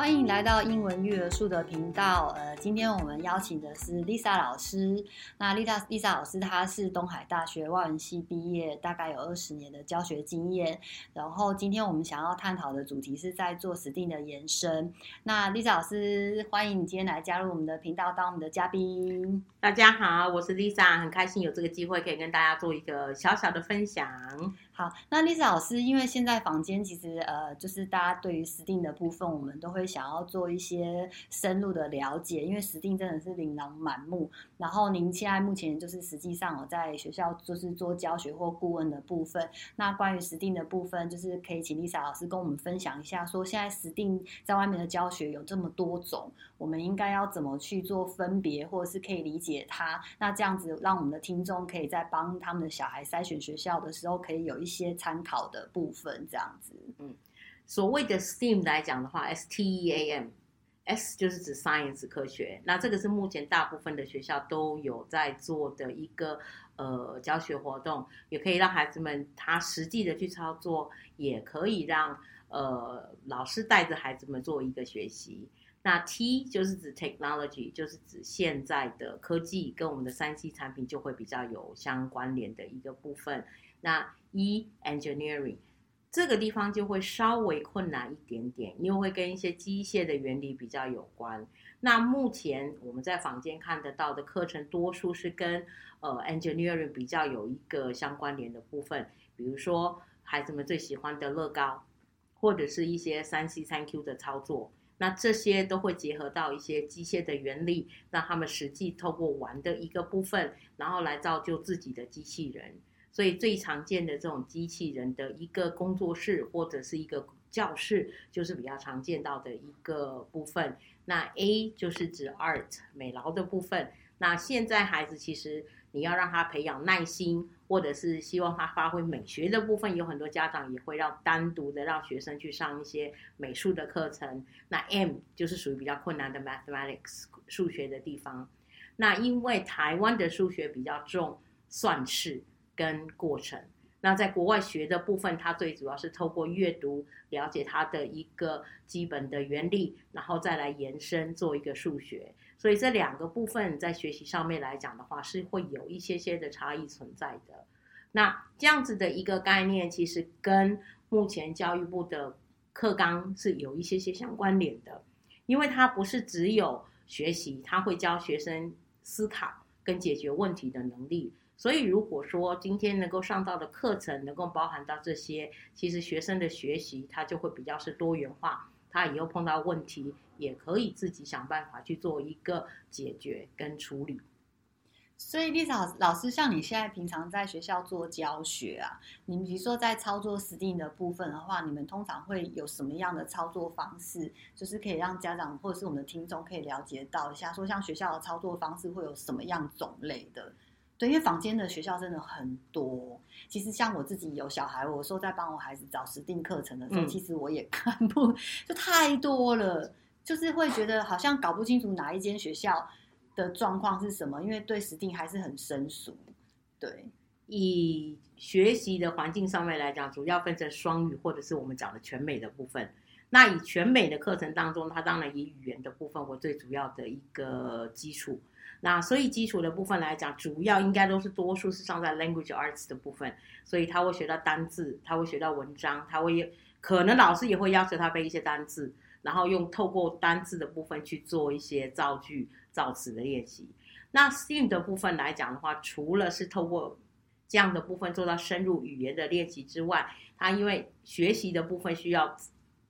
欢迎来到英文育儿树的频道。呃，今天我们邀请的是 Lisa 老师。那 Lisa Lisa 老师她是东海大学外文系毕业，大概有二十年的教学经验。然后今天我们想要探讨的主题是在做 STEAM 的延伸。那 Lisa 老师，欢迎你今天来加入我们的频道，当我们的嘉宾。大家好，我是 Lisa，很开心有这个机会可以跟大家做一个小小的分享。好，那 Lisa 老师，因为现在房间其实呃，就是大家对于 STEAM 的部分，我们都会想要做一些深入的了解，因为 STEAM 真的是琳琅满目。然后您现在目前就是实际上我在学校就是做教学或顾问的部分。那关于 STEAM 的部分，就是可以请 Lisa 老师跟我们分享一下，说现在 STEAM 在外面的教学有这么多种，我们应该要怎么去做分别，或者是可以理解它？那这样子让我们的听众可以在帮他们的小孩筛选学校的时候，可以有一些。参考的部分，这样子。嗯，所谓的 STEAM 来讲的话，S T E A M，S 就是指 Science 科学。那这个是目前大部分的学校都有在做的一个呃教学活动，也可以让孩子们他实际的去操作，也可以让呃老师带着孩子们做一个学习。那 T 就是指 Technology，就是指现在的科技跟我们的三 C 产品就会比较有相关联的一个部分。那 E engineering 这个地方就会稍微困难一点点，因为会跟一些机械的原理比较有关。那目前我们在坊间看得到的课程，多数是跟呃 engineering 比较有一个相关联的部分，比如说孩子们最喜欢的乐高，或者是一些三 C 三 Q 的操作，那这些都会结合到一些机械的原理，让他们实际透过玩的一个部分，然后来造就自己的机器人。所以最常见的这种机器人的一个工作室或者是一个教室，就是比较常见到的一个部分。那 A 就是指 Art 美劳的部分。那现在孩子其实你要让他培养耐心，或者是希望他发挥美学的部分，有很多家长也会让单独的让学生去上一些美术的课程。那 M 就是属于比较困难的 Mathematics 数学的地方。那因为台湾的数学比较重算式。跟过程，那在国外学的部分，它最主要是透过阅读了解它的一个基本的原理，然后再来延伸做一个数学。所以这两个部分在学习上面来讲的话，是会有一些些的差异存在的。那这样子的一个概念，其实跟目前教育部的课纲是有一些些相关联的，因为它不是只有学习，它会教学生思考跟解决问题的能力。所以，如果说今天能够上到的课程能够包含到这些，其实学生的学习他就会比较是多元化，他以后碰到问题也可以自己想办法去做一个解决跟处理。所以，Lisa 老师，像你现在平常在学校做教学啊，你们比如说在操作 STEAM 的部分的话，你们通常会有什么样的操作方式，就是可以让家长或者是我们的听众可以了解到一下，说像学校的操作方式会有什么样种类的？对，因为房间的学校真的很多。其实像我自己有小孩，我说在帮我孩子找 STEAM 课程的时候，嗯、其实我也看不就太多了，就是会觉得好像搞不清楚哪一间学校的状况是什么，因为对设定还是很生疏。对，以学习的环境上面来讲，主要分成双语或者是我们讲的全美的部分。那以全美的课程当中，它当然以语言的部分为最主要的一个基础。那所以基础的部分来讲，主要应该都是多数是上在 language arts 的部分，所以他会学到单字，他会学到文章，他会可能老师也会要求他背一些单字，然后用透过单字的部分去做一些造句、造词的练习。那 STEAM 的部分来讲的话，除了是透过这样的部分做到深入语言的练习之外，他因为学习的部分需要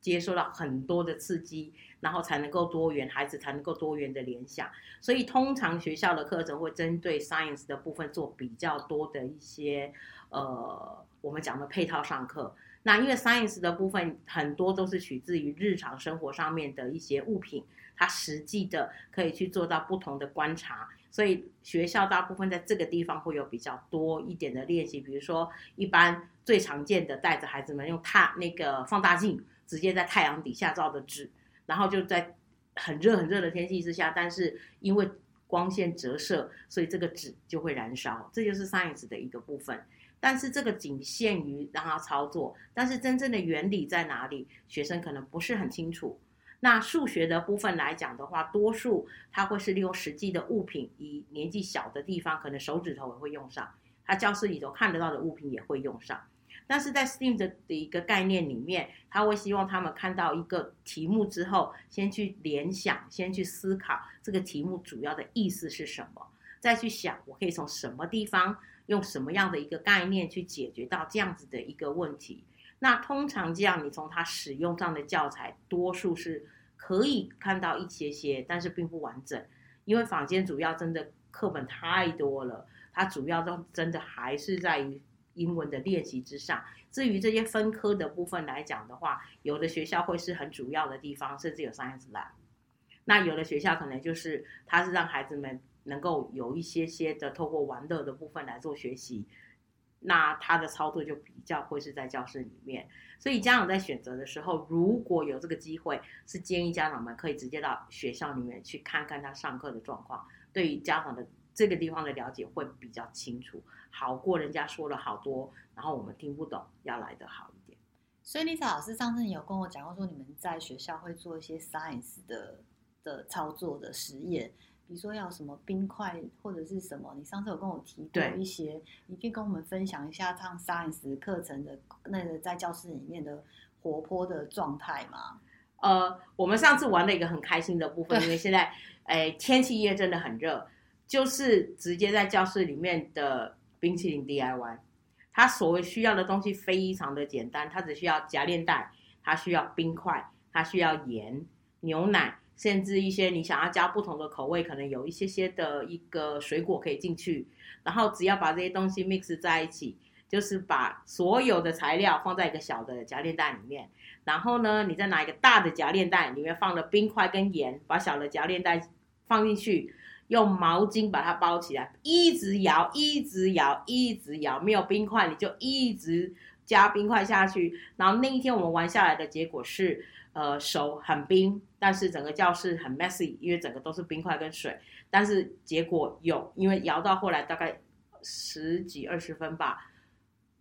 接受到很多的刺激。然后才能够多元，孩子才能够多元的联想。所以通常学校的课程会针对 science 的部分做比较多的一些，呃，我们讲的配套上课。那因为 science 的部分很多都是取自于日常生活上面的一些物品，它实际的可以去做到不同的观察。所以学校大部分在这个地方会有比较多一点的练习，比如说一般最常见的带着孩子们用太那个放大镜直接在太阳底下照的纸。然后就在很热很热的天气之下，但是因为光线折射，所以这个纸就会燃烧，这就是 science 的一个部分。但是这个仅限于让他操作，但是真正的原理在哪里，学生可能不是很清楚。那数学的部分来讲的话，多数他会是利用实际的物品，以年纪小的地方，可能手指头也会用上，他教室里头看得到的物品也会用上。但是在 STEAM 的的一个概念里面，他会希望他们看到一个题目之后，先去联想，先去思考这个题目主要的意思是什么，再去想我可以从什么地方用什么样的一个概念去解决到这样子的一个问题。那通常这样，你从他使用上的教材，多数是可以看到一些些，但是并不完整，因为坊间主要真的课本太多了，它主要都真的还是在于英文的练习之上。至于这些分科的部分来讲的话，有的学校会是很主要的地方，甚至有 Science Lab。那有的学校可能就是它是让孩子们能够有一些些的透过玩乐的部分来做学习。那他的操作就比较会是在教室里面，所以家长在选择的时候，如果有这个机会，是建议家长们可以直接到学校里面去看看他上课的状况，对于家长的这个地方的了解会比较清楚，好过人家说了好多，然后我们听不懂，要来得好一点。所以丽莎老师上次你有跟我讲过，说你们在学校会做一些 science 的的操作的实验。比如说要什么冰块或者是什么，你上次有跟我提过一些，你可以跟我们分享一下上 Science 课程的那个在教室里面的活泼的状态吗？呃，我们上次玩了一个很开心的部分，因为现在哎天气也真的很热，就是直接在教室里面的冰淇淋 DIY，它所谓需要的东西非常的简单，它只需要夹链袋，它需要冰块，它需要盐、牛奶。甚至一些你想要加不同的口味，可能有一些些的一个水果可以进去，然后只要把这些东西 mix 在一起，就是把所有的材料放在一个小的夹链袋里面，然后呢，你再拿一个大的夹链袋，里面放了冰块跟盐，把小的夹链袋放进去，用毛巾把它包起来，一直摇，一直摇，一直摇，没有冰块你就一直加冰块下去，然后那一天我们玩下来的结果是。呃，手很冰，但是整个教室很 messy，因为整个都是冰块跟水。但是结果有，因为摇到后来大概十几二十分吧，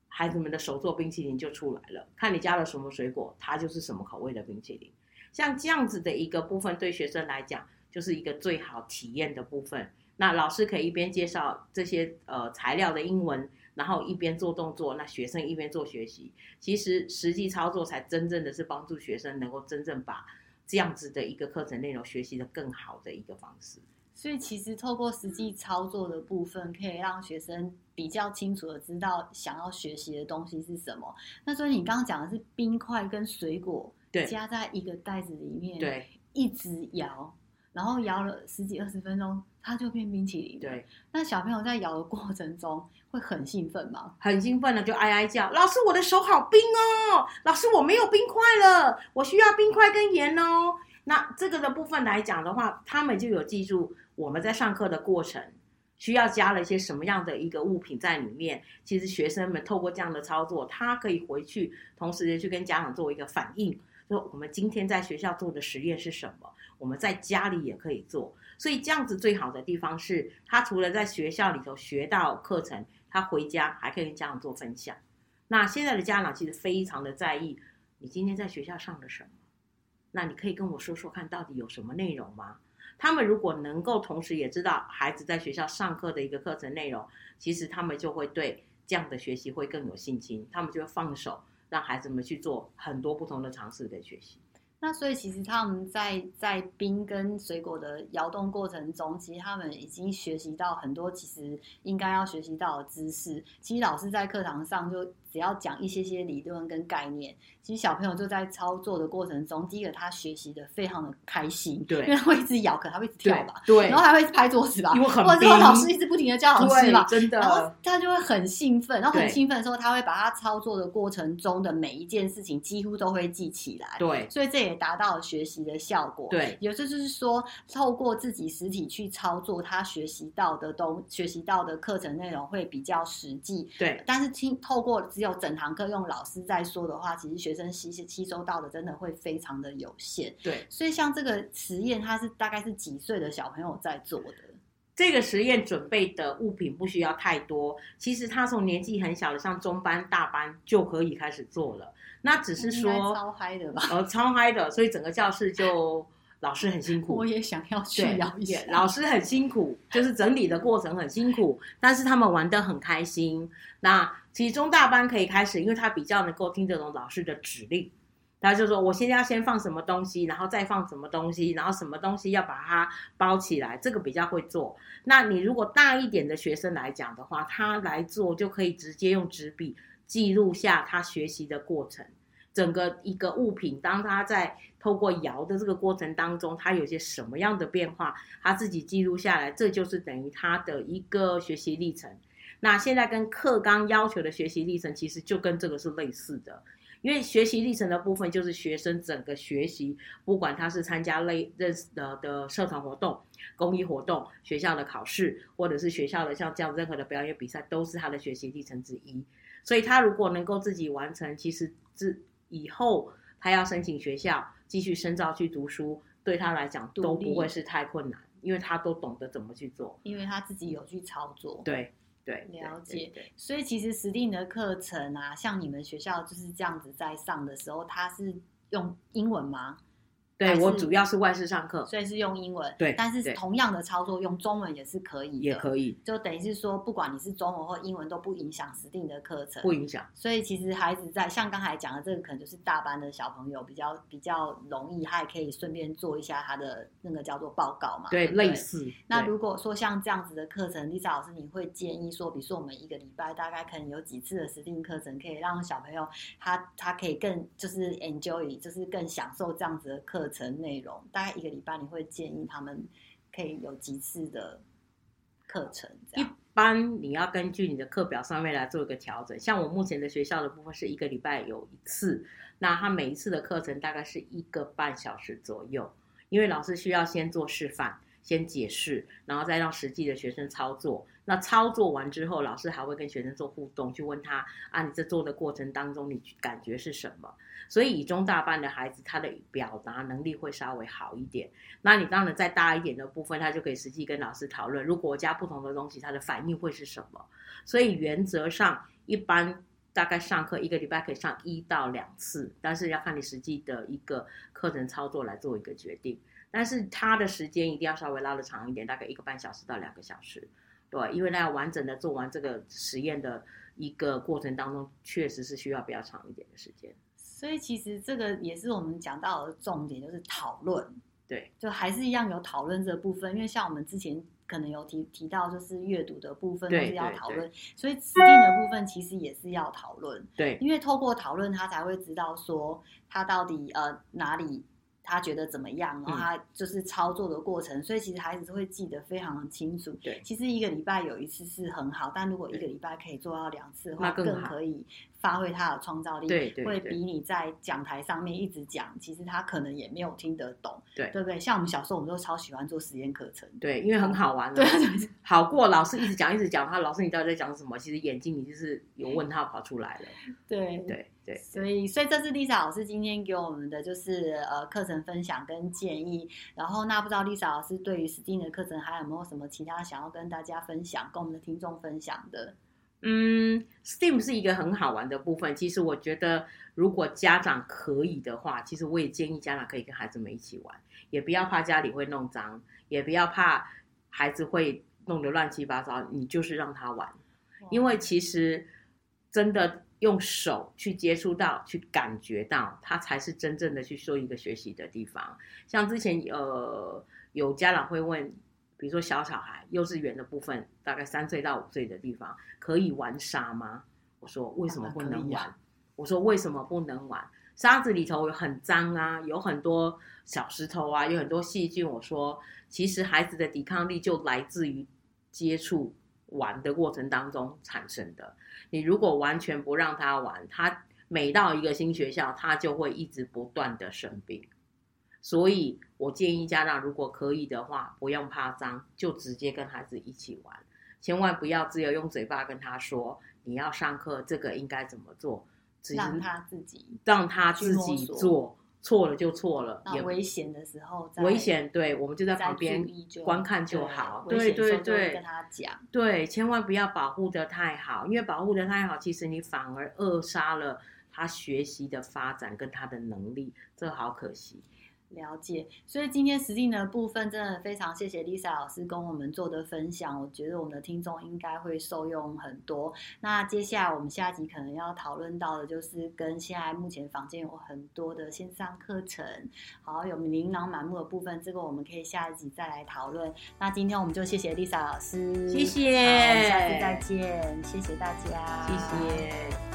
孩子们的手做冰淇淋就出来了。看你加了什么水果，它就是什么口味的冰淇淋。像这样子的一个部分，对学生来讲就是一个最好体验的部分。那老师可以一边介绍这些呃材料的英文。然后一边做动作，那学生一边做学习。其实实际操作才真正的是帮助学生能够真正把这样子的一个课程内容学习的更好的一个方式。所以其实透过实际操作的部分，可以让学生比较清楚的知道想要学习的东西是什么。那所以你刚刚讲的是冰块跟水果，加在一个袋子里面，对，一直摇，然后摇了十几二十分钟。它就变冰淇淋。对，那小朋友在摇的过程中会很兴奋吗？很兴奋的，就哀哀叫：“老师，我的手好冰哦！老师，我没有冰块了，我需要冰块跟盐哦。”那这个的部分来讲的话，他们就有记住我们在上课的过程需要加了一些什么样的一个物品在里面。其实学生们透过这样的操作，他可以回去同时去跟家长做一个反应，说我们今天在学校做的实验是什么，我们在家里也可以做。所以这样子最好的地方是，他除了在学校里头学到课程，他回家还可以跟家长做分享。那现在的家长其实非常的在意，你今天在学校上了什么？那你可以跟我说说看到底有什么内容吗？他们如果能够同时也知道孩子在学校上课的一个课程内容，其实他们就会对这样的学习会更有信心，他们就会放手让孩子们去做很多不同的尝试的学习。那所以其实他们在在冰跟水果的摇动过程中，其实他们已经学习到很多其实应该要学习到的知识。其实老师在课堂上就只要讲一些些理论跟概念，其实小朋友就在操作的过程中，第一个他学习的非常的开心，对，因为他会一直咬，可能他会一直跳吧，对，对然后还会一直拍桌子吧，因为很，或者说老师一直不停的叫老师吧，真的，然后他就会很兴奋，然后很兴奋的时候，他会把他操作的过程中的每一件事情几乎都会记起来，对，所以这也达到了学习的效果，对，有时就是说透过自己实体去操作，他学习到的东学习到的课程内容会比较实际，对，但是听透过。只有整堂课用老师在说的话，其实学生吸吸收到的真的会非常的有限。对，所以像这个实验，它是大概是几岁的小朋友在做的？这个实验准备的物品不需要太多，其实他从年纪很小的，像中班、大班就可以开始做了。那只是说超嗨的吧？呃，超嗨的，所以整个教室就老师很辛苦。我也想要去了解。老师很辛苦，就是整理的过程很辛苦，但是他们玩得很开心。那其中大班可以开始，因为他比较能够听得懂老师的指令。他就说：“我现在要先放什么东西，然后再放什么东西，然后什么东西要把它包起来，这个比较会做。那你如果大一点的学生来讲的话，他来做就可以直接用纸笔记录下他学习的过程，整个一个物品，当他在透过摇的这个过程当中，他有些什么样的变化，他自己记录下来，这就是等于他的一个学习历程。那现在跟课纲要求的学习历程，其实就跟这个是类似的。”因为学习历程的部分就是学生整个学习，不管他是参加类认识的的社团活动、公益活动、学校的考试，或者是学校的像这样任何的表演比赛，都是他的学习历程之一。所以他如果能够自己完成，其实自以后他要申请学校继续深造去读书，对他来讲都不会是太困难，因为他都懂得怎么去做，因为他自己有去操作。对。对，了解。所以其实 STEAM 的课程啊，像你们学校就是这样子在上的时候，它是用英文吗？对，我主要是外事上课，所以是用英文。对，但是同样的操作用中文也是可以的，也可以。就等于是说，不管你是中文或英文都不影响 STEAM 的课程，不影响。所以其实孩子在像刚才讲的这个，可能就是大班的小朋友比较比较容易，他也可以顺便做一下他的那个叫做报告嘛。对，类似。那如果说像这样子的课程，Lisa 老师，你会建议说，比如说我们一个礼拜大概可能有几次的 STEAM 课程，可以让小朋友他他可以更就是 enjoy，就是更享受这样子的课程内容。大概一个礼拜，你会建议他们可以有几次的课程？一般你要根据你的课表上面来做一个调整。像我目前的学校的部分是一个礼拜有一次，那他每一次的课程大概是一个半小时左右，因为老师需要先做示范。先解释，然后再让实际的学生操作。那操作完之后，老师还会跟学生做互动，去问他啊，你在做的过程当中，你感觉是什么？所以，以中大班的孩子，他的表达能力会稍微好一点。那你当然再大一点的部分，他就可以实际跟老师讨论，如果加不同的东西，他的反应会是什么？所以原则上，一般大概上课一个礼拜可以上一到两次，但是要看你实际的一个课程操作来做一个决定。但是他的时间一定要稍微拉得长一点，大概一个半小时到两个小时，对，因为那要完整的做完这个实验的一个过程当中，确实是需要比较长一点的时间。所以其实这个也是我们讲到的重点，就是讨论，对，就还是一样有讨论这个部分，因为像我们之前可能有提提到，就是阅读的部分都是要讨论，所以 STEAM 的部分其实也是要讨论，对，因为透过讨论他才会知道说他到底呃哪里。他觉得怎么样？然后他就是操作的过程，嗯、所以其实孩子会记得非常清楚。对，其实一个礼拜有一次是很好，但如果一个礼拜可以做到两次的话，更可以发挥他的创造力。对，对，对，会比你在讲台上面一直讲，其实他可能也没有听得懂。对，对不对？像我们小时候，我们都超喜欢做实验课程。对，因为很好玩。对，好过老师一直讲一直讲，他老师你到底在讲什么？其实眼睛里就是有问号跑出来了。对对。对，所以，所以这是 Lisa 老师今天给我们的就是呃课程分享跟建议。然后，那不知道 Lisa 老师对于 STEAM 的课程还有没有什么其他想要跟大家分享，跟我们的听众分享的？嗯，STEAM 是一个很好玩的部分。其实我觉得，如果家长可以的话，其实我也建议家长可以跟孩子们一起玩，也不要怕家里会弄脏，也不要怕孩子会弄得乱七八糟，你就是让他玩，因为其实真的。用手去接触到，去感觉到，它才是真正的去说一个学习的地方。像之前呃，有家长会问，比如说小小孩，幼稚园的部分，大概三岁到五岁的地方，可以玩沙吗？我说为什么不能玩？我说为什么不能玩？沙子里头有很脏啊，有很多小石头啊，有很多细菌。我说，其实孩子的抵抗力就来自于接触玩的过程当中产生的。你如果完全不让他玩，他每到一个新学校，他就会一直不断的生病。所以我建议家长，如果可以的话，不用怕脏，就直接跟孩子一起玩，千万不要只有用嘴巴跟他说你要上课，这个应该怎么做，只让他自己让他自己做，错了就错了，也危险的时候，危险，对，我们就在旁边观看就好。对对对，跟他讲，对，千万不要保护的太好，因为保护的太好，其实你反而扼杀了他学习的发展跟他的能力，这好可惜。了解，所以今天实际的部分真的非常谢谢 Lisa 老师跟我们做的分享，我觉得我们的听众应该会受用很多。那接下来我们下集可能要讨论到的就是跟现在目前房间有很多的线上课程，好有琳琅满目的部分，这个我们可以下一集再来讨论。那今天我们就谢谢 Lisa 老师，谢谢，下次再见，谢谢大家，谢谢。